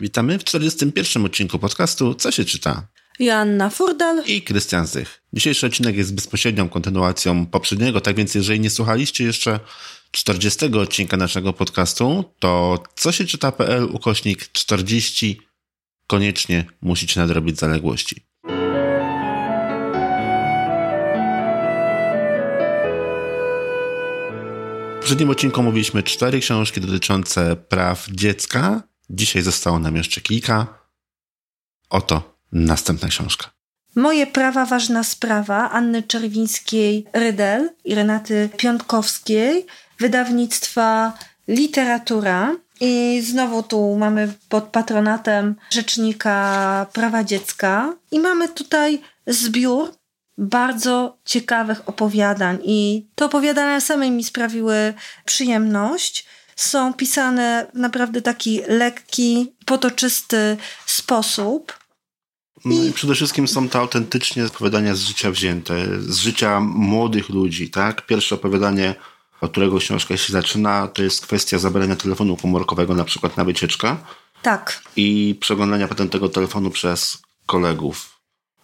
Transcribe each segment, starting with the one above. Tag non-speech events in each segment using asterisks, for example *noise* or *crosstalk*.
Witamy w 41. odcinku podcastu Co się czyta? Joanna Furdal i Krystian Zych. Dzisiejszy odcinek jest bezpośrednią kontynuacją poprzedniego, tak więc jeżeli nie słuchaliście jeszcze 40 odcinka naszego podcastu, to co się czyta.pl ukośnik 40 koniecznie musicie nadrobić zaległości. W poprzednim odcinku mówiliśmy cztery książki dotyczące praw dziecka. Dzisiaj zostało nam jeszcze kilka. Oto następna książka. Moje prawa, ważna sprawa Anny Czerwińskiej-Rydel i Renaty Piątkowskiej, wydawnictwa Literatura. I znowu tu mamy pod patronatem Rzecznika Prawa Dziecka. I mamy tutaj zbiór bardzo ciekawych opowiadań. I te opowiadania same mi sprawiły przyjemność są pisane w naprawdę taki lekki, potoczysty sposób. No i przede wszystkim są to autentycznie opowiadania z życia wzięte, z życia młodych ludzi, tak? Pierwsze opowiadanie, od którego książka się zaczyna, to jest kwestia zabrania telefonu komórkowego na przykład na wycieczkę. Tak. I przeglądania potem tego telefonu przez kolegów.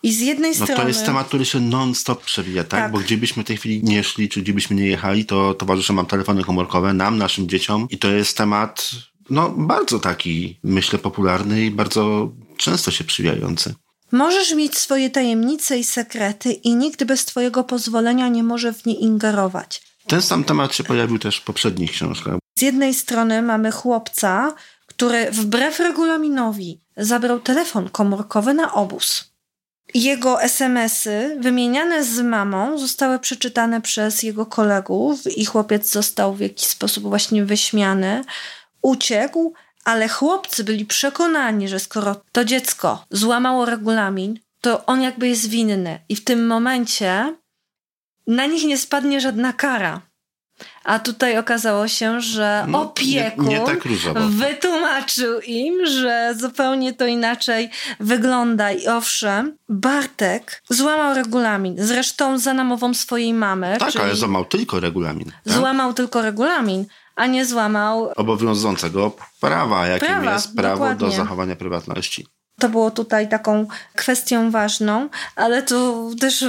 I z jednej no, strony. To jest temat, który się non-stop przewija, tak? tak? Bo gdzie byśmy w tej chwili nie szli, czy gdzie byśmy nie jechali, to towarzysze mam telefony komórkowe, nam, naszym dzieciom. I to jest temat, no, bardzo taki, myślę, popularny i bardzo często się przywijający. Możesz mieć swoje tajemnice i sekrety, i nikt bez Twojego pozwolenia nie może w nie ingerować. Ten sam temat się pojawił też w poprzednich książkach. Z jednej strony mamy chłopca, który wbrew regulaminowi zabrał telefon komórkowy na obóz. Jego SMS-y wymieniane z mamą zostały przeczytane przez jego kolegów i chłopiec został w jakiś sposób właśnie wyśmiany. Uciekł, ale chłopcy byli przekonani, że skoro to dziecko złamało regulamin, to on jakby jest winny i w tym momencie na nich nie spadnie żadna kara. A tutaj okazało się, że no, opiekun nie, nie tak wytłumaczył im, że zupełnie to inaczej wygląda. I owszem, Bartek złamał regulamin. Zresztą za namową swojej mamy. Tak, ale złamał tylko regulamin. Tak? Złamał tylko regulamin, a nie złamał obowiązującego prawa, jakim prawa, jest prawo dokładnie. do zachowania prywatności. To było tutaj taką kwestią ważną, ale tu też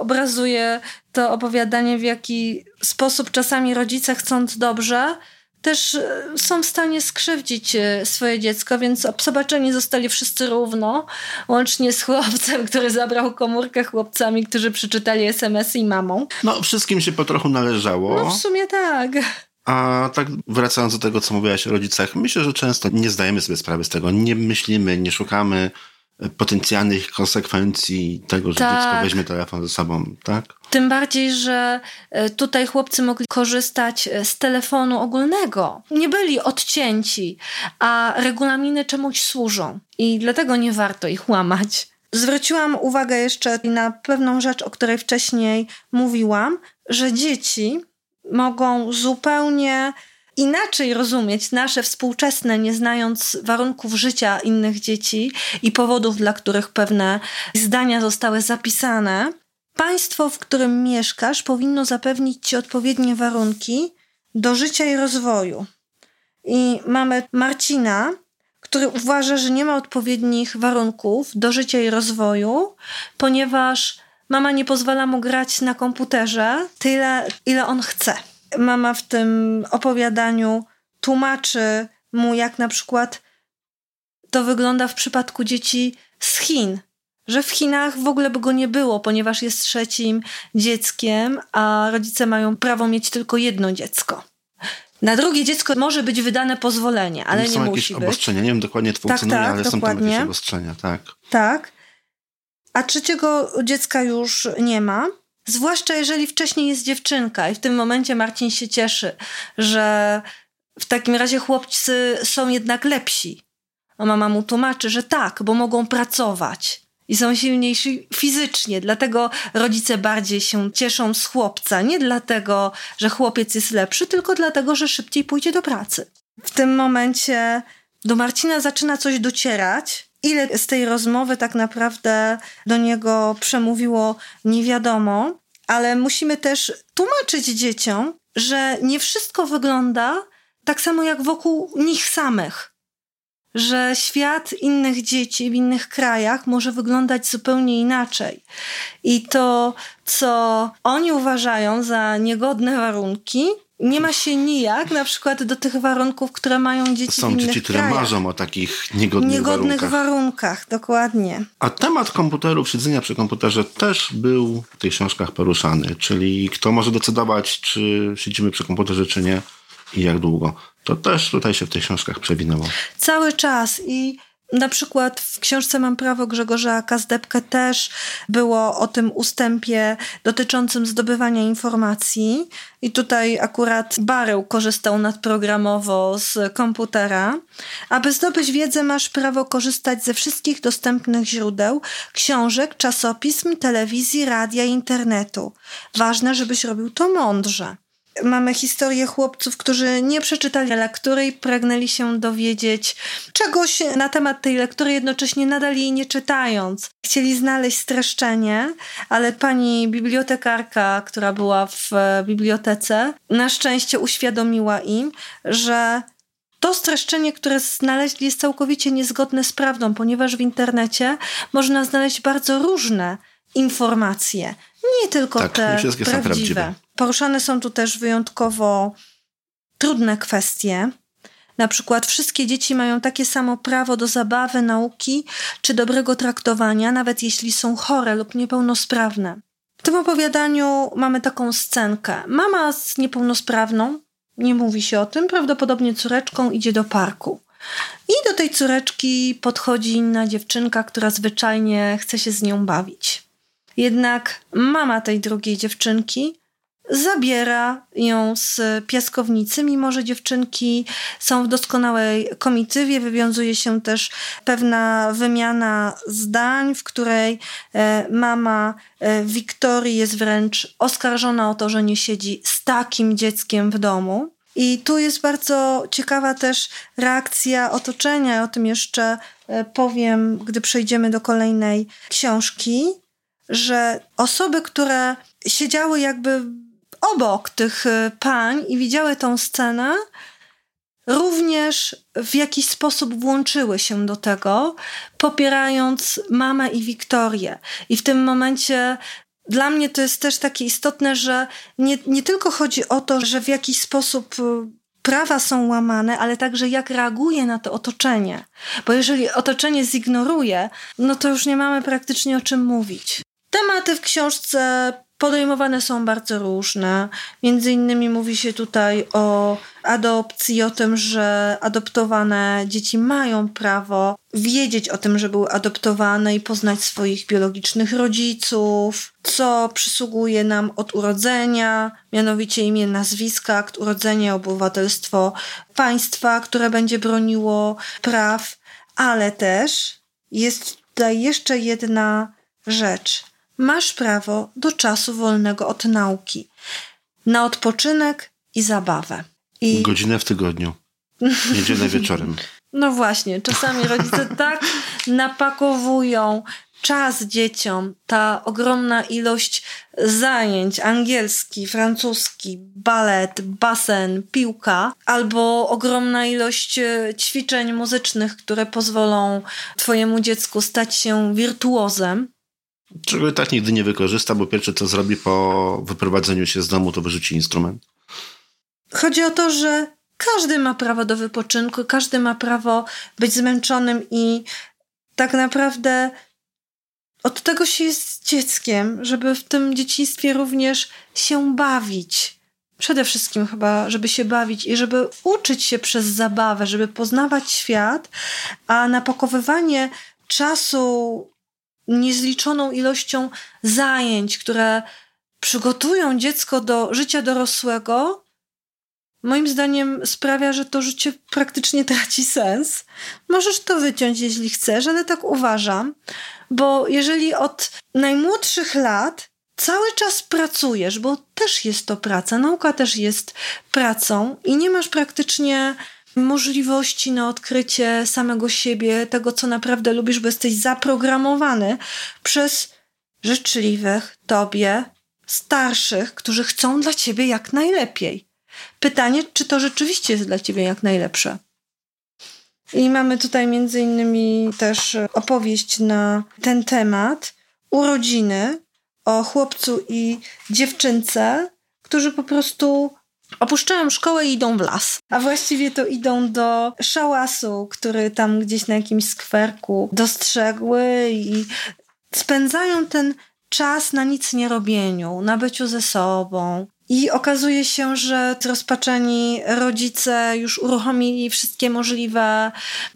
obrazuje to opowiadanie, w jaki sposób czasami rodzice chcąc dobrze, też e, są w stanie skrzywdzić e, swoje dziecko, więc zobaczeni zostali wszyscy równo, łącznie z chłopcem, który zabrał komórkę chłopcami, którzy przeczytali SMS i mamą. No, wszystkim się po trochu należało. No, w sumie tak. A tak wracając do tego, co mówiłaś o rodzicach, myślę, że często nie zdajemy sobie sprawy z tego, nie myślimy, nie szukamy potencjalnych konsekwencji tego, że tak. dziecko weźmie telefon ze sobą, tak? Tym bardziej, że e, tutaj chłopcy mogli korzystać e, z telefonu ogólnego. Nie byli odcięci, a regulaminy czemuś służą i dlatego nie warto ich łamać. Zwróciłam uwagę jeszcze na pewną rzecz, o której wcześniej mówiłam, że dzieci mogą zupełnie inaczej rozumieć nasze współczesne, nie znając warunków życia innych dzieci i powodów, dla których pewne zdania zostały zapisane. Państwo, w którym mieszkasz, powinno zapewnić ci odpowiednie warunki do życia i rozwoju. I mamy Marcina, który uważa, że nie ma odpowiednich warunków do życia i rozwoju, ponieważ mama nie pozwala mu grać na komputerze tyle, ile on chce mama w tym opowiadaniu tłumaczy mu, jak na przykład to wygląda w przypadku dzieci z Chin. Że w Chinach w ogóle by go nie było, ponieważ jest trzecim dzieckiem, a rodzice mają prawo mieć tylko jedno dziecko. Na drugie dziecko może być wydane pozwolenie, ale nie musi być. Są jakieś obostrzenia, nie wiem dokładnie jak to tak, funkcjonuje, tak, ale dokładnie. są tam jakieś obostrzenia, tak. Tak. A trzeciego dziecka już nie ma. Zwłaszcza jeżeli wcześniej jest dziewczynka i w tym momencie Marcin się cieszy, że w takim razie chłopcy są jednak lepsi. A mama mu tłumaczy, że tak, bo mogą pracować i są silniejsi fizycznie, dlatego rodzice bardziej się cieszą z chłopca. Nie dlatego, że chłopiec jest lepszy, tylko dlatego, że szybciej pójdzie do pracy. W tym momencie do Marcina zaczyna coś docierać, Ile z tej rozmowy tak naprawdę do niego przemówiło, nie wiadomo, ale musimy też tłumaczyć dzieciom, że nie wszystko wygląda tak samo jak wokół nich samych. że świat innych dzieci w innych krajach może wyglądać zupełnie inaczej. I to, co oni uważają za niegodne warunki, nie ma się nijak na przykład do tych warunków, które mają dzieci Są w innych dzieci, które krajach. marzą o takich niegodnych, Niegodnych warunkach. warunkach, dokładnie. A temat komputerów, siedzenia przy komputerze też był w tych książkach poruszany, czyli kto może decydować, czy siedzimy przy komputerze, czy nie i jak długo. To też tutaj się w tych książkach przewinęło. Cały czas i na przykład w książce Mam prawo Grzegorza Kazdepkę też było o tym ustępie dotyczącym zdobywania informacji. I tutaj akurat Bareł korzystał nadprogramowo z komputera. Aby zdobyć wiedzę, masz prawo korzystać ze wszystkich dostępnych źródeł, książek, czasopism, telewizji, radia, internetu. Ważne, żebyś robił to mądrze. Mamy historię chłopców, którzy nie przeczytali lektury i pragnęli się dowiedzieć czegoś na temat tej lektury, jednocześnie nadal jej nie czytając. Chcieli znaleźć streszczenie, ale pani bibliotekarka, która była w e, bibliotece, na szczęście uświadomiła im, że to streszczenie, które znaleźli, jest całkowicie niezgodne z prawdą, ponieważ w internecie można znaleźć bardzo różne informacje, nie tylko Tak, te nie wszystkie są prawdziwe. prawdziwe. Poruszane są tu też wyjątkowo trudne kwestie. Na przykład wszystkie dzieci mają takie samo prawo do zabawy, nauki czy dobrego traktowania, nawet jeśli są chore lub niepełnosprawne. W tym opowiadaniu mamy taką scenkę. Mama z niepełnosprawną, nie mówi się o tym, prawdopodobnie córeczką idzie do parku. I do tej córeczki podchodzi inna dziewczynka, która zwyczajnie chce się z nią bawić. Jednak mama tej drugiej dziewczynki zabiera ją z piaskownicy, mimo że dziewczynki są w doskonałej komitywie. Wywiązuje się też pewna wymiana zdań, w której e, mama e, Wiktorii jest wręcz oskarżona o to, że nie siedzi z takim dzieckiem w domu. I tu jest bardzo ciekawa też reakcja otoczenia. O tym jeszcze e, powiem, gdy przejdziemy do kolejnej książki, że osoby, które siedziały jakby obok tych e, pań i widziały tą scenę, również w jakiś sposób włączyły się do tego, popierając mamę i Wiktorię. I w tym momencie dla mnie to jest też takie istotne, że nie, nie tylko chodzi o to, że w jakiś sposób y, prawa są łamane, ale także jak reaguje na to otoczenie. Bo jeżeli otoczenie zignoruje, no to już nie mamy praktycznie o czym mówić. Tematy w książce podejmowane są bardzo różne. Między innymi mówi się tutaj o adopcji, o tym, że adoptowane dzieci mają prawo wiedzieć o tym, że były adoptowane i poznać swoich biologicznych rodziców, co przysługuje nam od urodzenia, mianowicie imię, nazwiska, akt urodzenia, obywatelstwo państwa, które będzie broniło praw, ale też jest tutaj jeszcze jedna rzecz. Masz prawo do czasu wolnego od nauki, na odpoczynek i zabawę. I Godzinę w tygodniu. Niedzielę wieczorem. *laughs* no właśnie, czasami rodzice *laughs* tak napakowują czas dzieciom, ta ogromna ilość zajęć, angielski, francuski, balet, basen, piłka, albo ogromna ilość e, ćwiczeń muzycznych, które pozwolą twojemu dziecku stać się wirtuozem. Czego i tak nigdy nie wykorzysta, bo pierwsze co zrobi po wyprowadzeniu się z domu, to wyrzuci instrument. Chodzi o to, że każdy ma prawo do wypoczynku, każdy ma prawo być zmęczonym i tak naprawdę od tego się jest dzieckiem, żeby w tym dzieciństwie również się bawić. Przede wszystkim chyba, żeby się bawić i żeby uczyć się przez zabawę, żeby poznawać świat, a napakowywanie czasu niezliczoną ilością zajęć, które przygotują dziecko do życia dorosłego, moim zdaniem sprawia, że to życie praktycznie traci sens. Możesz to wyciąć, jeśli chcesz, ale tak uważam, bo jeżeli od najmłodszych lat cały czas pracujesz, bo też jest to praca, nauka też jest pracą i nie masz praktycznie możliwości na odkrycie samego siebie, tego, co naprawdę lubisz, bo jesteś zaprogramowany przez życzliwych tobie starszych, którzy chcą dla ciebie jak najlepiej. Pytanie, czy to rzeczywiście jest dla ciebie jak najlepsze? I mamy tutaj między innymi też opowieść na ten temat. Urodziny o chłopcu i dziewczynce, którzy po prostu opuszczają szkołę i idą w las. A właściwie to idą do szałasu, który tam gdzieś na jakimś skwerku dostrzegły i spędzają ten czas na nic nie robieniu, na byciu ze sobą. I okazuje się, że rozpaczeni rodzice już uruchomili wszystkie możliwe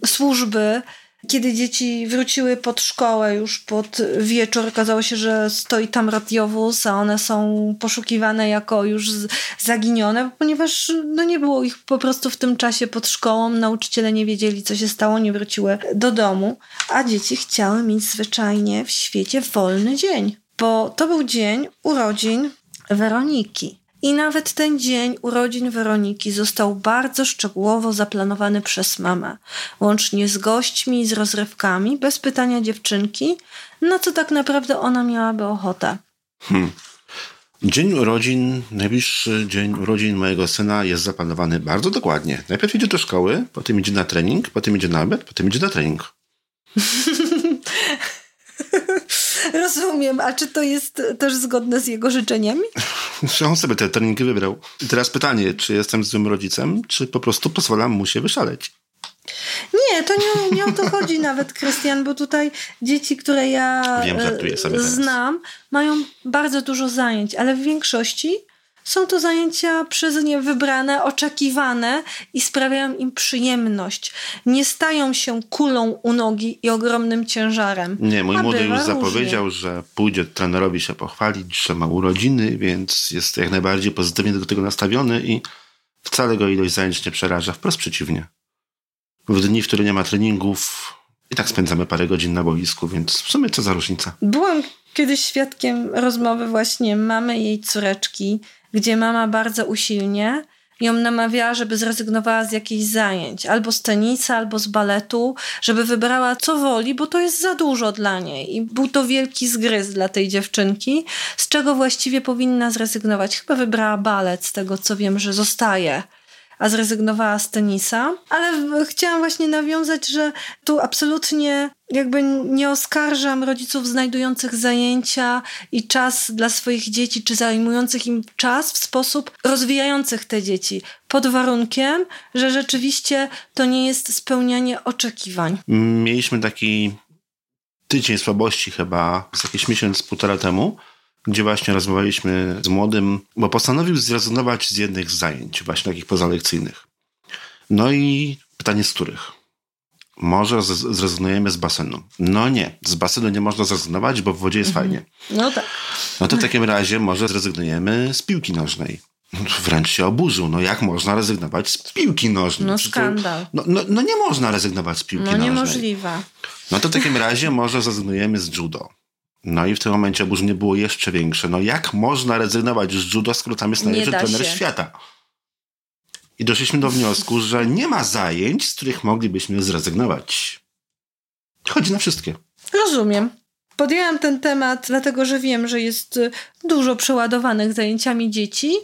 służby, kiedy dzieci wróciły pod szkołę już pod wieczór, okazało się, że stoi tam radiowóz, a one są poszukiwane jako już zaginione, ponieważ no nie było ich po prostu w tym czasie pod szkołą. Nauczyciele nie wiedzieli, co się stało, nie wróciły do domu, a dzieci chciały mieć zwyczajnie w świecie wolny dzień, bo to był dzień urodzin Weroniki. I nawet ten dzień urodzin Weroniki został bardzo szczegółowo zaplanowany przez mamę, łącznie z gośćmi i z rozrywkami, bez pytania dziewczynki, na co tak naprawdę ona miałaby ochotę. Hmm. Dzień urodzin, najbliższy dzień urodzin mojego syna jest zaplanowany bardzo dokładnie. Najpierw idzie do szkoły, potem idzie na trening, potem idzie na obiad, potem idzie na trening. *laughs* Rozumiem. A czy to jest też zgodne z jego życzeniami? *laughs* On sobie te treningi wybrał. I teraz pytanie, czy jestem złym rodzicem, czy po prostu pozwalam mu się wyszaleć? Nie, to nie, nie o to chodzi *laughs* nawet, Krystian, bo tutaj dzieci, które ja Wiem, znam, mają bardzo dużo zajęć, ale w większości są to zajęcia przez nie wybrane, oczekiwane i sprawiają im przyjemność. Nie stają się kulą u nogi i ogromnym ciężarem. Nie, mój młody już zapowiedział, że pójdzie trenerowi się pochwalić, że ma urodziny, więc jest jak najbardziej pozytywnie do tego nastawiony i wcale go ilość zajęć nie przeraża. Wprost przeciwnie. W dni, w których nie ma treningów, i tak spędzamy parę godzin na boisku, więc w sumie co za różnica. Byłam kiedyś świadkiem rozmowy właśnie mamy jej córeczki, gdzie mama bardzo usilnie ją namawiała, żeby zrezygnowała z jakichś zajęć, albo z tenisa, albo z baletu, żeby wybrała co woli, bo to jest za dużo dla niej. I był to wielki zgryz dla tej dziewczynki, z czego właściwie powinna zrezygnować. Chyba wybrała balet, z tego co wiem, że zostaje a zrezygnowała z tenisa. Ale chciałam właśnie nawiązać, że tu absolutnie jakby nie oskarżam rodziców znajdujących zajęcia i czas dla swoich dzieci, czy zajmujących im czas w sposób rozwijających te dzieci, pod warunkiem, że rzeczywiście to nie jest spełnianie oczekiwań. Mieliśmy taki tydzień słabości chyba z jakiś miesiąc, półtora temu, gdzie właśnie rozmawialiśmy z młodym, bo postanowił zrezygnować z jednych zajęć, właśnie takich pozalekcyjnych. No i pytanie z których? Może zrezygnujemy z basenu. No nie, z basenu nie można zrezygnować, bo w wodzie jest mhm. fajnie. No tak. No to w takim razie może zrezygnujemy z piłki nożnej. Wręcz się oburzył. No jak można rezygnować z piłki nożnej? No skandal. No, no, no, nie można rezygnować z piłki no, nożnej. No niemożliwe. No to w takim razie może zrezygnujemy z judo. No i w tym momencie oburzenie było jeszcze większe. No jak można rezygnować z judo, skoro tam jest najlepszy trener się. świata? I doszliśmy do wniosku, że nie ma zajęć, z których moglibyśmy zrezygnować. Chodzi na wszystkie. Rozumiem. Podjęłam ten temat, dlatego że wiem, że jest dużo przeładowanych zajęciami dzieci,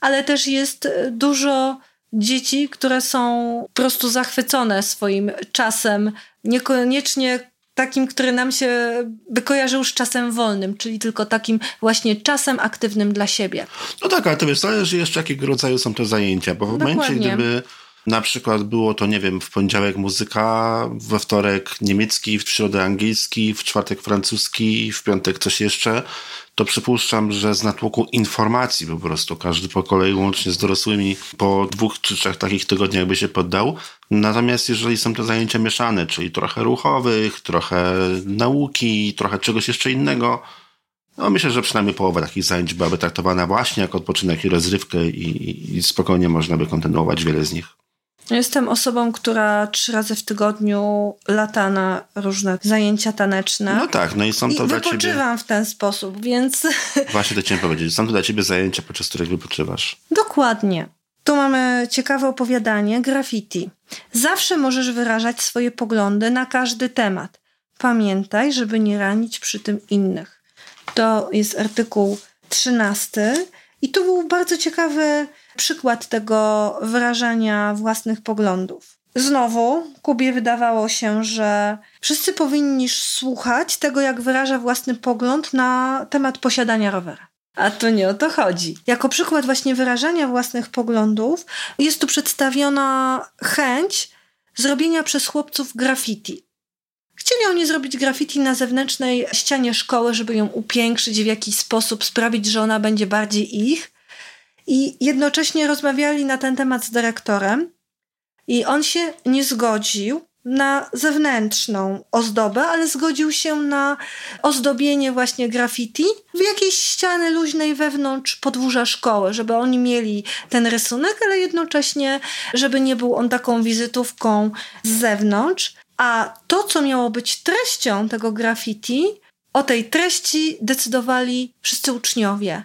ale też jest dużo dzieci, które są po prostu zachwycone swoim czasem, niekoniecznie takim, który nam się by kojarzył z czasem wolnym, czyli tylko takim właśnie czasem aktywnym dla siebie. No tak, ale to wiesz, zależy jeszcze jakiego rodzaju są te zajęcia, bo w Dokładnie. momencie, gdyby na przykład było to, nie wiem, w poniedziałek muzyka, we wtorek niemiecki, w środę angielski, w czwartek francuski, w piątek coś jeszcze, to przypuszczam, że z natłoku informacji po prostu każdy po kolei, łącznie z dorosłymi, po dwóch czy trzech takich tygodniach by się poddał. Natomiast jeżeli są to zajęcia mieszane, czyli trochę ruchowych, trochę nauki, trochę czegoś jeszcze innego, no myślę, że przynajmniej połowa takich zajęć byłaby traktowana właśnie jako odpoczynek i rozrywkę i, i spokojnie można by kontynuować wiele z nich. Jestem osobą, która trzy razy w tygodniu lata na różne zajęcia taneczne. No tak, no i są to I dla ciebie... wypoczywam w ten sposób, więc... *laughs* Właśnie to chciałem powiedzieć. Są to dla ciebie zajęcia, podczas których wypoczywasz. Dokładnie. Tu mamy ciekawe opowiadanie, graffiti. Zawsze możesz wyrażać swoje poglądy na każdy temat. Pamiętaj, żeby nie ranić przy tym innych. To jest artykuł 13 i tu był bardzo ciekawy przykład tego wyrażania własnych poglądów. Znowu Kubie wydawało się, że wszyscy powinni słuchać tego, jak wyraża własny pogląd na temat posiadania rowera. A to nie o to chodzi. Jako przykład właśnie wyrażania własnych poglądów jest tu przedstawiona chęć zrobienia przez chłopców graffiti. Chcieli oni zrobić graffiti na zewnętrznej ścianie szkoły, żeby ją upiększyć w jakiś sposób, sprawić, że ona będzie bardziej ich. I jednocześnie rozmawiali na ten temat z dyrektorem. I on się nie zgodził na zewnętrzną ozdobę, ale zgodził się na ozdobienie właśnie graffiti w jakiejś ściany luźnej wewnątrz podwórza szkoły, żeby oni mieli ten rysunek, ale jednocześnie, żeby nie był on taką wizytówką z zewnątrz. A to, co miało być treścią tego graffiti, o tej treści decydowali wszyscy uczniowie.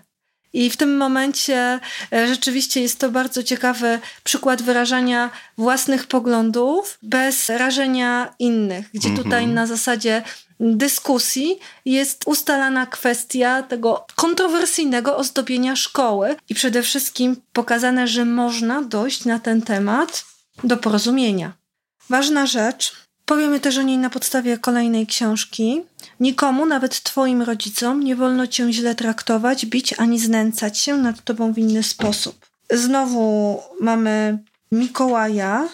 I w tym momencie e, rzeczywiście jest to bardzo ciekawy przykład wyrażania własnych poglądów bez rażenia innych, gdzie mhm. tutaj na zasadzie dyskusji jest ustalana kwestia tego kontrowersyjnego ozdobienia szkoły i przede wszystkim pokazane, że można dojść na ten temat do porozumienia. Ważna rzecz, Powiemy też o niej na podstawie kolejnej książki. Nikomu, nawet twoim rodzicom, nie wolno cię źle traktować, bić ani znęcać się nad tobą w inny sposób. Znowu mamy Mikołaja,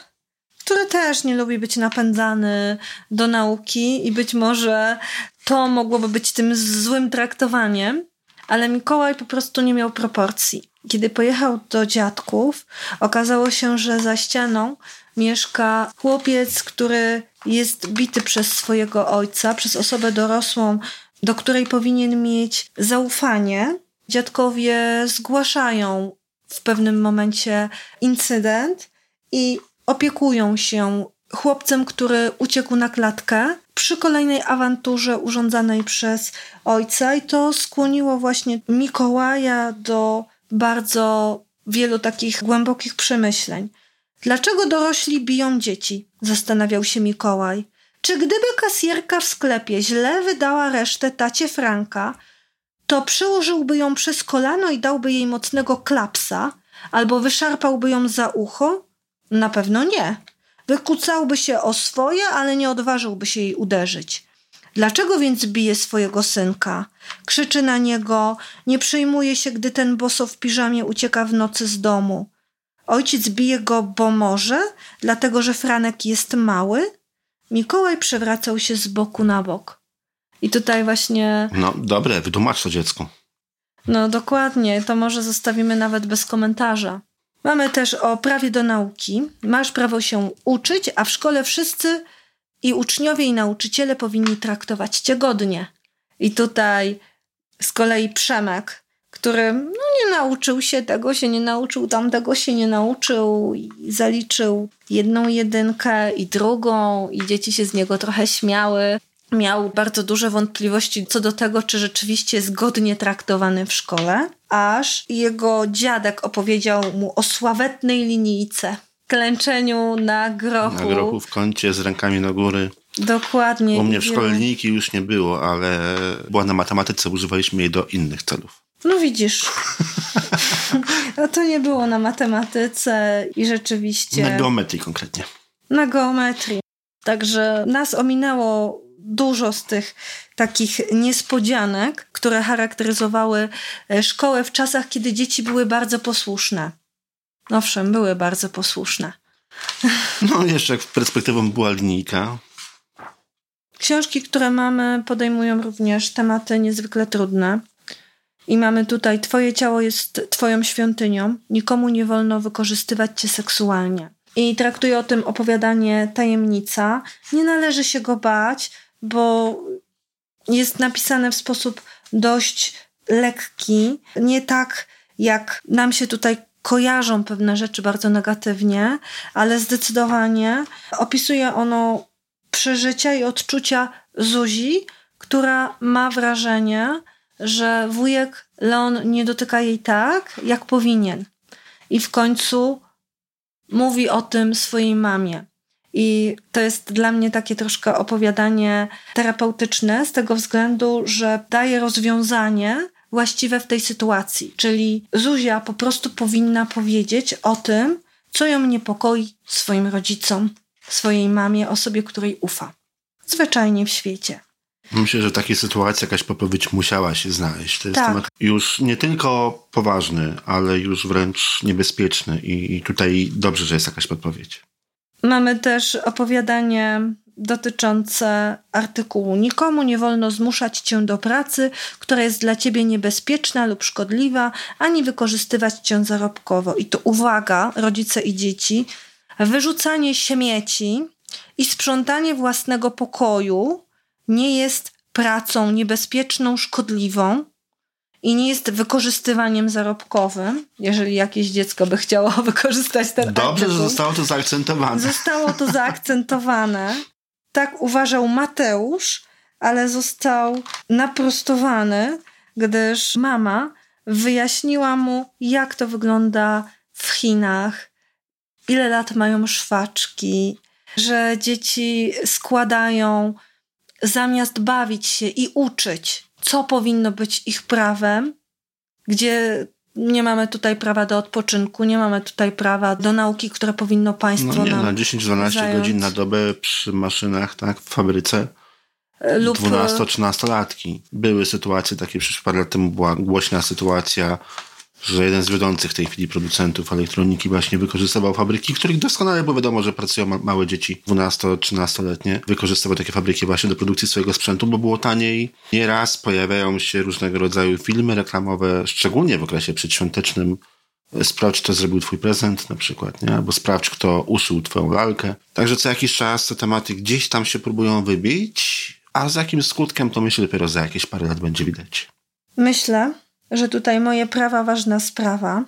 który też nie lubi być napędzany do nauki i być może to mogłoby być tym złym traktowaniem, ale Mikołaj po prostu nie miał proporcji. Kiedy pojechał do dziadków, okazało się, że za ścianą mieszka chłopiec, który jest bity przez swojego ojca, przez osobę dorosłą, do której powinien mieć zaufanie. Dziadkowie zgłaszają w pewnym momencie incydent i opiekują się chłopcem, który uciekł na klatkę przy kolejnej awanturze urządzanej przez ojca, i to skłoniło właśnie Mikołaja do bardzo wielu takich głębokich przemyśleń. Dlaczego dorośli biją dzieci? Zastanawiał się Mikołaj. Czy gdyby kasjerka w sklepie źle wydała resztę tacie Franka, to przyłożyłby ją przez kolano i dałby jej mocnego klapsa, albo wyszarpałby ją za ucho? Na pewno nie. Wykucałby się o swoje, ale nie odważyłby się jej uderzyć. Dlaczego więc bije swojego synka? Krzyczy na niego, nie przejmuje się, gdy ten boso w piżamie ucieka w nocy z domu. Ojciec bije go, bo może, dlatego że Franek jest mały. Mikołaj przewracał się z boku na bok. I tutaj właśnie. No dobre, wytłumacz to dziecku. No dokładnie, to może zostawimy nawet bez komentarza. Mamy też o prawie do nauki. Masz prawo się uczyć, a w szkole wszyscy i uczniowie i nauczyciele powinni traktować cię godnie. I tutaj z kolei Przemek który no, nie nauczył się tego, się nie nauczył, tamtego się nie nauczył i zaliczył jedną jedynkę i drugą i dzieci się z niego trochę śmiały. Miał bardzo duże wątpliwości co do tego, czy rzeczywiście jest godnie traktowany w szkole, aż jego dziadek opowiedział mu o sławetnej linijce, klęczeniu na grochu. Na grochu w kącie z rękami na góry. Dokładnie. U mnie w szkole linijki już nie było, ale była na matematyce, używaliśmy jej do innych celów. No widzisz. *laughs* A to nie było na matematyce i rzeczywiście. Na geometrii konkretnie. Na geometrii. Także nas ominęło dużo z tych takich niespodzianek, które charakteryzowały e, szkołę w czasach, kiedy dzieci były bardzo posłuszne. Owszem, były bardzo posłuszne. *laughs* No, jeszcze perspektywą była linijka. Książki, które mamy, podejmują również tematy niezwykle trudne. I mamy tutaj: Twoje ciało jest Twoją świątynią, nikomu nie wolno wykorzystywać Cię seksualnie. I traktuje o tym opowiadanie tajemnica. Nie należy się go bać, bo jest napisane w sposób dość lekki, nie tak jak nam się tutaj kojarzą pewne rzeczy bardzo negatywnie, ale zdecydowanie opisuje ono przeżycia i odczucia Zuzi, która ma wrażenie, że wujek Leon nie dotyka jej tak, jak powinien. I w końcu mówi o tym swojej mamie. I to jest dla mnie takie troszkę opowiadanie terapeutyczne, z tego względu, że daje rozwiązanie właściwe w tej sytuacji. Czyli Zuzia po prostu powinna powiedzieć o tym, co ją niepokoi swoim rodzicom. swojej mamie, osobie, której ufa. Zwyczajnie w świecie. Myślę, że w takiej sytuacji jakaś podpowiedź musiała się znaleźć. To jest Tak. temat już nie tylko poważny, ale już wręcz niebezpieczny i, i tutaj dobrze, że jest jakaś podpowiedź. Mamy też opowiadanie dotyczące artykułu Nikomu nie wolno zmuszać cię do pracy, która jest dla ciebie niebezpieczna lub szkodliwa, ani wykorzystywać cię zarobkowo. I to uwaga, rodzice i dzieci, wyrzucanie śmieci i sprzątanie własnego pokoju nie jest pracą niebezpieczną, szkodliwą i nie jest wykorzystywaniem zarobkowym, jeżeli jakieś dziecko by chciało *laughs* wykorzystać ten Dobrze, że artykuł. zostało to zaakcentowane. Zostało to zaakcentowane. Tak uważał Mateusz, ale został naprostowany, gdyż mama wyjaśniła mu, jak to wygląda w Chinach, ile lat mają szwaczki, że dzieci składają zamiast bawić się i uczyć, co powinno być ich prawem, gdzie nie mamy tutaj prawa do odpoczynku, nie mamy tutaj prawa do nauki, które powinno państwo No nie, nam na 10-12 zająć. godzin na dobę przy maszynach, tak, w fabryce. e, lub 12-13-latki. Były sytuacje takie, przecież parę lat temu była głośna sytuacja, że jeden z wiodących w tej chwili producentów elektroniki właśnie wykorzystywał fabryki, w których doskonale było wiadomo, że pracują ma- małe dzieci, 12-13-letnie, wykorzystywał takie fabryki właśnie do produkcji swojego sprzętu, bo było taniej. Nieraz pojawiają się różnego rodzaju filmy reklamowe, szczególnie w okresie przedświątecznym, Sprawdź, kto zrobił twój prezent na przykład, nie? albo sprawdź, kto uszył twoją lalkę. Także co jakiś czas te tematy gdzieś tam się próbują wybić, a z jakim skutkiem to myślę dopiero za jakieś parę lat będzie widać. Myślę, że tutaj moje prawa ważna sprawa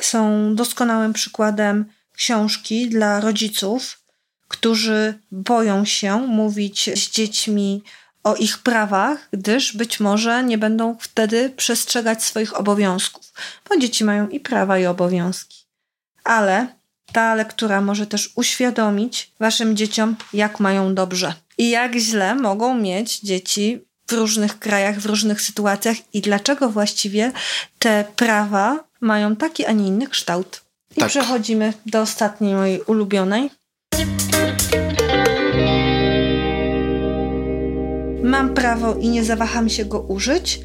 są doskonałym przykładem książki dla rodziców, którzy boją się mówić z dziećmi o ich prawach, gdyż być może nie będą wtedy przestrzegać swoich obowiązków, bo dzieci mają i prawa, i obowiązki. Ale ta lektura może też uświadomić waszym dzieciom, jak mają dobrze i jak źle mogą mieć dzieci w różnych krajach, w różnych sytuacjach i dlaczego właściwie te prawa mają taki, a nie inny kształt. I Tak. przechodzimy do ostatniej mojej ulubionej. Mam prawo i nie zawaham się go użyć.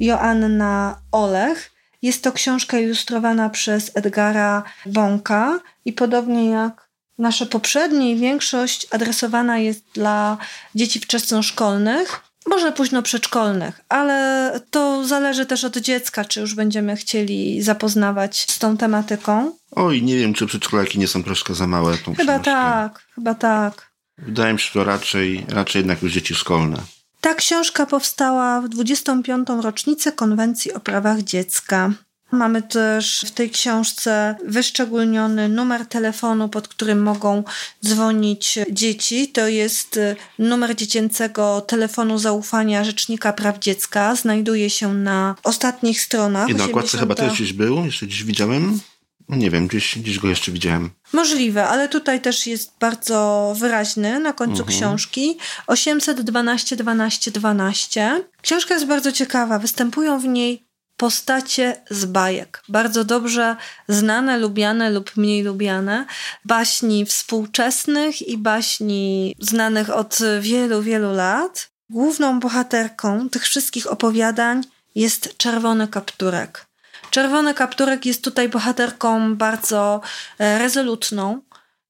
Joanna Olech. Jest to książka ilustrowana przez Edgara Bąka i podobnie jak nasze poprzednie większość adresowana jest dla dzieci wczesnoszkolnych, może późno przedszkolnych, ale to zależy też od dziecka, czy już będziemy chcieli zapoznawać z tą tematyką. Oj, nie wiem, czy przedszkolaki nie są troszkę za małe tą Chyba książkę. tak, chyba tak. Wydaje mi się, że to raczej, raczej jednak już dzieci szkolne. Ta książka powstała w 25. rocznicę Konwencji o prawach dziecka. Mamy też w tej książce wyszczególniony numer telefonu, pod którym mogą dzwonić dzieci. To jest y, numer dziecięcego telefonu zaufania Rzecznika Praw Dziecka. Znajduje się na ostatnich stronach. I na okładce 80. chyba też gdzieś był, jeszcze gdzieś widziałem. Nie wiem, gdzieś, gdzieś go jeszcze widziałem. Możliwe, ale tutaj też jest bardzo wyraźny na końcu Mhm. książki. 812 12 12. Książka jest bardzo ciekawa. Występują w niej postacie z bajek. Bardzo dobrze znane, lubiane lub mniej lubiane. Baśni współczesnych i baśni znanych od wielu, wielu lat. Główną bohaterką tych wszystkich opowiadań jest Czerwony Kapturek. Czerwony Kapturek jest tutaj bohaterką bardzo e, rezolutną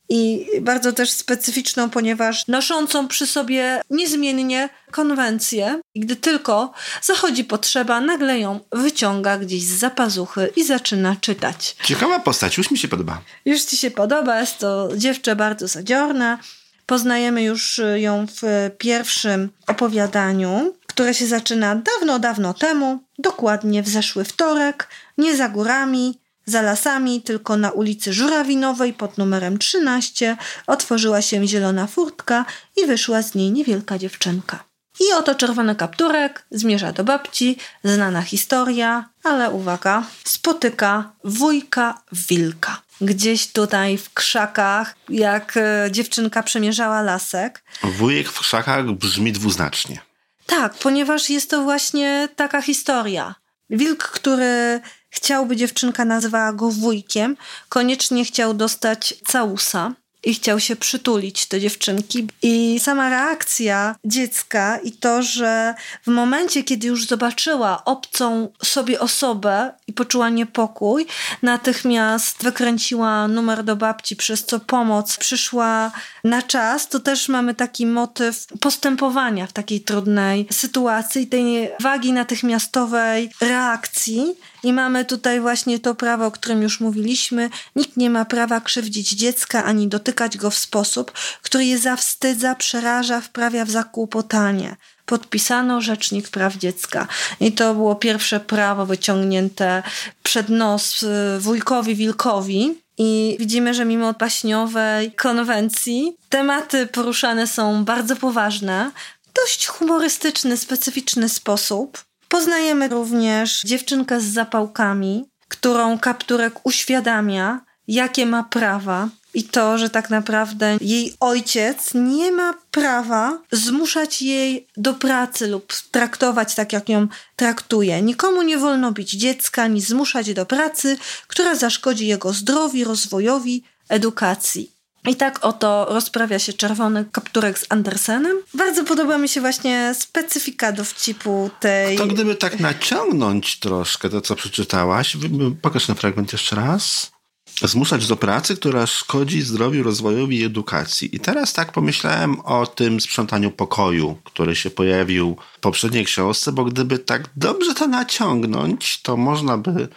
i bardzo też specyficzną, ponieważ noszącą przy sobie niezmiennie konwencję. I gdy tylko zachodzi potrzeba, nagle ją wyciąga gdzieś z zapazuchy i zaczyna czytać. Ciekawa postać, już mi się podoba. Już ci się podoba, jest to dziewczę bardzo zadziorna. Poznajemy już ją w pierwszym opowiadaniu, które się zaczyna dawno, dawno temu, dokładnie w zeszły wtorek, nie za górami, za lasami, tylko na ulicy Żurawinowej pod numerem 13 otworzyła się zielona furtka i wyszła z niej niewielka dziewczynka. I oto czerwony kapturek zmierza do babci, znana historia, ale uwaga, spotyka wujka wilka. Gdzieś tutaj w krzakach, jak e, dziewczynka przemierzała lasek. Wujek w krzakach brzmi dwuznacznie. Tak, ponieważ jest to właśnie taka historia. Wilk, który chciałby dziewczynka nazwała go wujkiem, koniecznie chciał dostać całusa i chciał się przytulić do dziewczynki. I sama reakcja dziecka i to, że w momencie, kiedy już zobaczyła obcą sobie osobę i poczuła niepokój, natychmiast wykręciła numer do babci, przez co pomoc przyszła na czas, to też mamy taki motyw postępowania w takiej trudnej sytuacji, tej wagi natychmiastowej reakcji. I mamy tutaj właśnie to prawo, o którym już mówiliśmy. Nikt nie ma prawa krzywdzić dziecka ani dotykać go w sposób, który je zawstydza, przeraża, wprawia w zakłopotanie podpisano Rzecznik Praw Dziecka. I to było pierwsze prawo wyciągnięte przed nos y, wujkowi Wilkowi. I widzimy, że mimo baśniowej konwencji tematy poruszane są bardzo poważne, w dość humorystyczny, specyficzny sposób. Poznajemy również dziewczynkę z zapałkami, którą kapturek uświadamia, jakie ma prawa, i to, że tak naprawdę jej ojciec nie ma prawa zmuszać jej do pracy lub traktować tak, jak ją traktuje. Nikomu nie wolno bić dziecka, ani zmuszać do pracy, która zaszkodzi jego zdrowiu, rozwojowi, edukacji. I tak oto rozprawia się czerwony kapturek z Andersenem. Bardzo podoba mi się właśnie specyfika dowcipu tej... To gdyby tak naciągnąć troszkę to, co przeczytałaś, pokaż ten fragment jeszcze raz zmuszać do pracy, która szkodzi zdrowiu, rozwojowi i edukacji. I teraz tak pomyślałem o tym sprzątaniu pokoju, który się pojawił w poprzedniej książce, bo gdyby tak dobrze to naciągnąć, to można by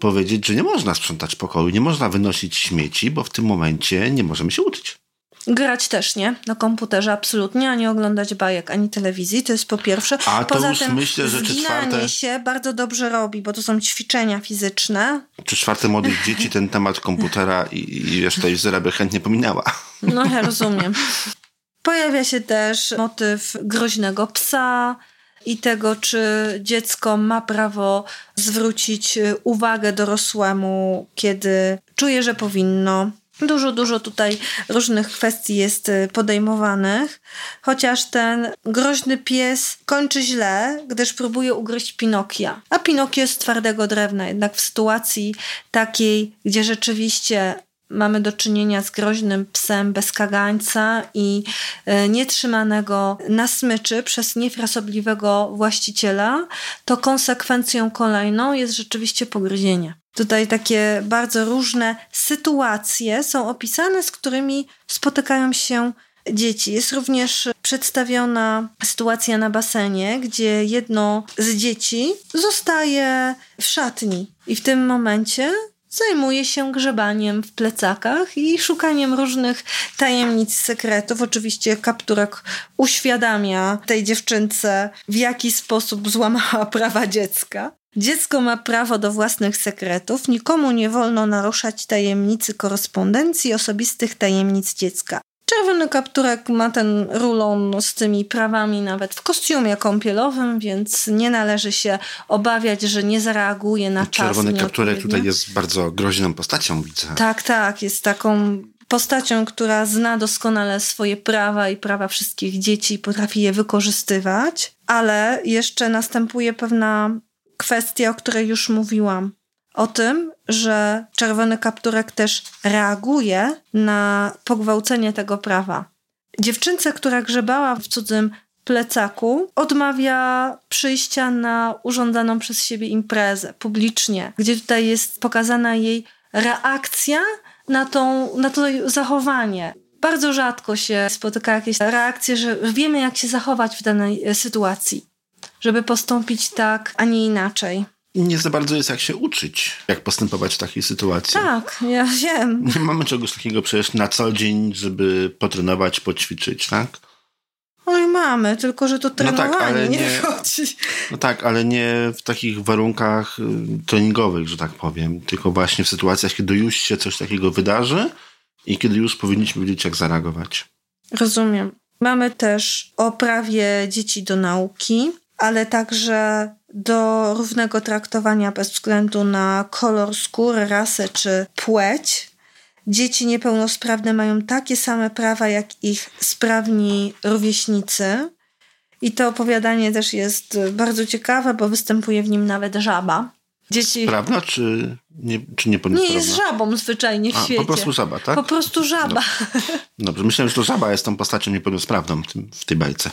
powiedzieć, że nie można sprzątać pokoju, nie można wynosić śmieci, bo w tym momencie nie możemy się uczyć. Grać też nie, na komputerze absolutnie, a nie oglądać bajek, ani telewizji, to jest po pierwsze. A to Poza już tym myślę, że czy czwarte... się bardzo dobrze robi, bo to są ćwiczenia fizyczne. Czy czwarte młodych dzieci ten temat komputera i, i wiesz, to Izera by chętnie pominęła. No ja rozumiem. Pojawia się też motyw groźnego psa, i tego, czy dziecko ma prawo zwrócić uwagę dorosłemu, kiedy czuje, że powinno. Dużo, dużo tutaj różnych kwestii jest y, podejmowanych, chociaż ten groźny pies kończy źle, gdyż próbuje ugryźć Pinokia. A Pinokio jest z twardego drewna, jednak w sytuacji takiej, gdzie rzeczywiście mamy do czynienia z groźnym psem bez kagańca i y, nietrzymanego na smyczy przez niefrasobliwego właściciela, to konsekwencją kolejną jest rzeczywiście pogryzienie. Tutaj takie bardzo różne sytuacje są opisane, z którymi spotykają się dzieci. Jest również przedstawiona sytuacja na basenie, gdzie jedno z dzieci zostaje w szatni i w tym momencie zajmuje się grzebaniem w plecakach i szukaniem różnych tajemnic, sekretów. Oczywiście kapturek uświadamia tej dziewczynce, w jaki sposób złamała *laughs* prawa dziecka. Dziecko ma prawo do własnych sekretów, nikomu nie wolno naruszać tajemnicy korespondencji, osobistych tajemnic dziecka. Czerwony kapturek ma ten rulon z tymi prawami nawet w kostiumie kąpielowym, więc nie należy się obawiać, że nie zareaguje na czas. Czerwony kapturek tutaj jest bardzo groźną postacią, widzę. Tak, tak, jest taką postacią, która zna doskonale swoje prawa i prawa wszystkich dzieci i potrafi je wykorzystywać, ale jeszcze następuje pewna kwestia, o której już mówiłam. O tym, że czerwony kapturek też reaguje na pogwałcenie tego prawa. Dziewczynce, która grzebała w cudzym plecaku, odmawia przyjścia na urządzaną przez siebie imprezę publicznie, gdzie tutaj jest pokazana jej reakcja na, tą, na to zachowanie. Bardzo rzadko się spotyka jakieś reakcje, że wiemy, jak się zachować w danej sytuacji żeby postąpić tak, a nie inaczej. Nie za bardzo jest jak się uczyć, jak postępować w takiej sytuacji. Tak, ja wiem. Nie mamy czegoś takiego przecież na co dzień, żeby potrenować, poćwiczyć, tak? Oj, mamy, tylko że to trenowanie no tak, ale nie, nie No tak, ale nie w takich warunkach y, treningowych, że tak powiem, tylko właśnie w sytuacjach, kiedy już się coś takiego wydarzy i kiedy już powinniśmy wiedzieć, jak zareagować. Rozumiem. Mamy też o prawie dzieci do nauki ale także do równego traktowania bez względu na kolor skóry, rasę czy płeć. Dzieci niepełnosprawne mają takie same prawa jak ich sprawni rówieśnicy. I to opowiadanie też jest bardzo ciekawe, bo występuje w nim nawet żaba. Dzieci... Sprawna czy, nie, czy niepełnosprawna? Nie, jest żabą zwyczajnie w A, świecie. po prostu żaba, tak? Po prostu żaba. Dobrze, Dobrze. myślałem, że to żaba jest tą postacią niepełnosprawną w, tym, w tej bajce.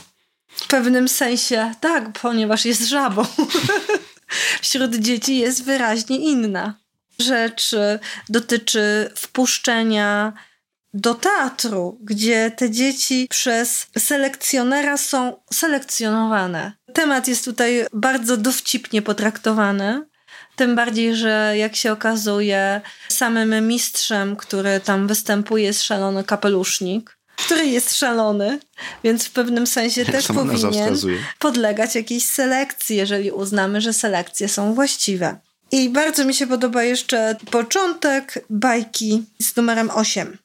W pewnym sensie tak, ponieważ jest żabą. *laughs* Wśród dzieci jest wyraźnie inna. Rzecz dotyczy wpuszczenia do teatru, gdzie te dzieci przez selekcjonera są selekcjonowane. Temat jest tutaj bardzo dowcipnie potraktowany. Tym bardziej, że jak się okazuje, samym mistrzem, który tam występuje, jest szalony kapelusznik, który jest szalony, więc w pewnym sensie jak też powinien podlegać jakiejś selekcji, jeżeli uznamy, że selekcje są właściwe. I bardzo mi się podoba jeszcze początek bajki z numerem 8.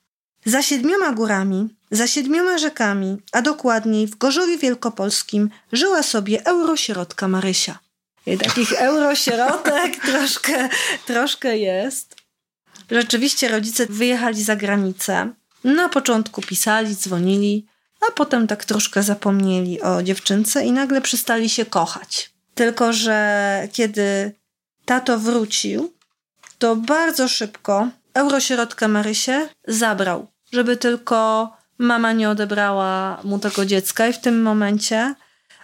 Za siedmioma górami, za siedmioma rzekami, a dokładniej w Gorzowie Wielkopolskim żyła sobie eurosierotka Marysia. I takich eurosierotek *laughs* troszkę, troszkę jest. Rzeczywiście rodzice wyjechali za granicę. Na początku pisali, dzwonili, a potem tak troszkę zapomnieli o dziewczynce i nagle przestali się kochać. Tylko, że kiedy tato wrócił, to bardzo szybko eurosierotkę Marysię zabrał, żeby tylko mama nie odebrała mu tego dziecka i w tym momencie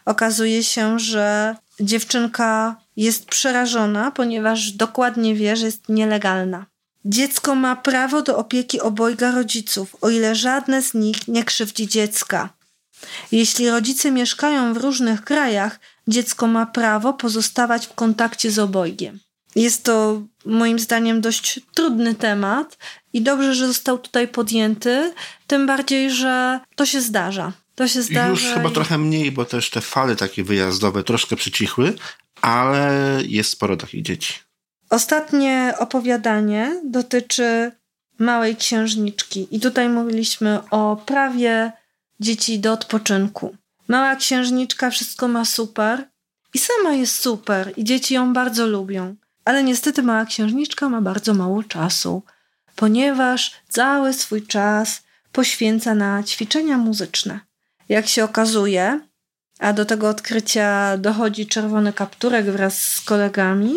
okazuje się, że dziewczynka jest przerażona, ponieważ dokładnie wie, że jest nielegalna. Dziecko ma prawo do opieki obojga rodziców, o ile żadne z nich nie krzywdzi dziecka. Jeśli rodzice mieszkają w różnych krajach, dziecko ma prawo pozostawać w kontakcie z obojgiem. Jest to moim zdaniem dość trudny temat i dobrze, że został tutaj podjęty, tym bardziej, że to się zdarza. To się zdarza. Już chyba i... trochę mniej, bo też te fale takie wyjazdowe troszkę przycichły, ale jest sporo takich dzieci. Ostatnie opowiadanie dotyczy małej księżniczki. I tutaj mówiliśmy o prawie dzieci do odpoczynku. Mała księżniczka wszystko ma super i sama jest super i dzieci ją bardzo lubią. Ale niestety mała księżniczka ma bardzo mało czasu, ponieważ cały swój czas poświęca na ćwiczenia muzyczne. Jak się okazuje, a do tego odkrycia dochodzi czerwony kapturek wraz z kolegami,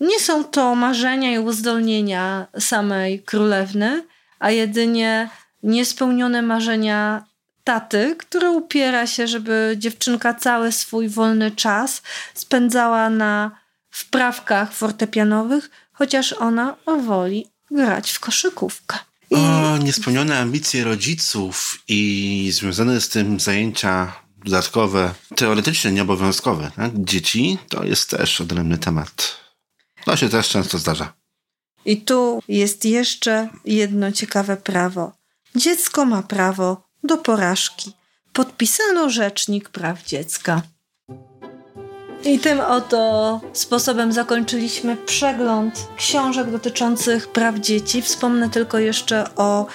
nie są to marzenia i uzdolnienia samej królewny, a jedynie niespełnione marzenia taty, który upiera się, żeby dziewczynka cały swój wolny czas spędzała na wprawkach fortepianowych, chociaż ona woli grać w koszykówkę. I... O, niespełnione ambicje rodziców i związane z tym zajęcia dodatkowe, teoretycznie nieobowiązkowe tak? dzieci, to jest też odrębny temat. To się też często zdarza. I tu jest jeszcze jedno ciekawe prawo. Dziecko ma prawo do porażki. Podpisano Rzecznik Praw Dziecka. I tym oto sposobem zakończyliśmy przegląd książek dotyczących praw dzieci. Wspomnę tylko jeszcze o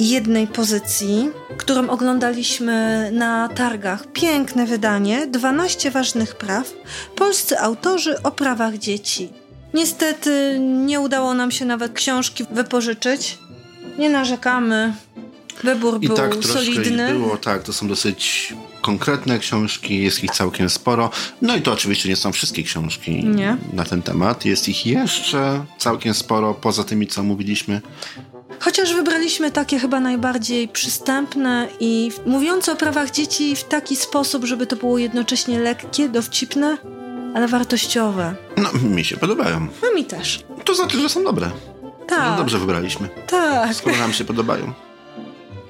jednej pozycji, którą oglądaliśmy na targach. Piękne wydanie, 12 ważnych praw. Polscy autorzy o prawach dzieci. Niestety nie udało nam się nawet książki wypożyczyć. Nie narzekamy. Wybór I był tak solidny. było, tak, to są dosyć konkretne książki, jest ich całkiem sporo. No i to oczywiście nie są wszystkie książki nie. na ten temat. Jest ich jeszcze całkiem sporo, poza tymi, co mówiliśmy. Chociaż wybraliśmy takie chyba najbardziej przystępne i mówiące o prawach dzieci w taki sposób, żeby to było jednocześnie lekkie, dowcipne, ale wartościowe. No, mi się podobają. No mi też. To znaczy, że są dobre. Tak. No, dobrze wybraliśmy. Tak. Skoro nam się podobają.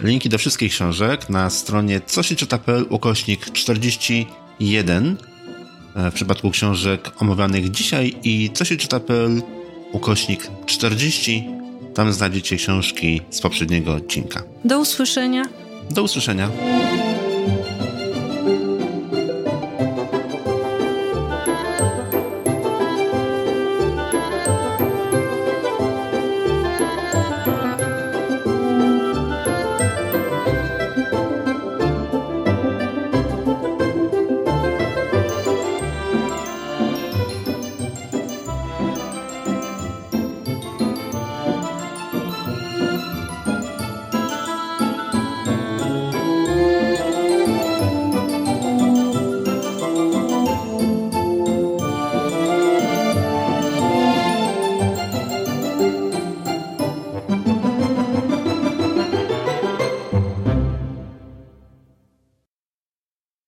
Linki do wszystkich książek na stronie cosieczyta.pl ukośnik 41 e, w przypadku książek omawianych dzisiaj i cosieczyta.pl ukośnik 40 tam znajdziecie książki z poprzedniego odcinka. Do usłyszenia. Do usłyszenia.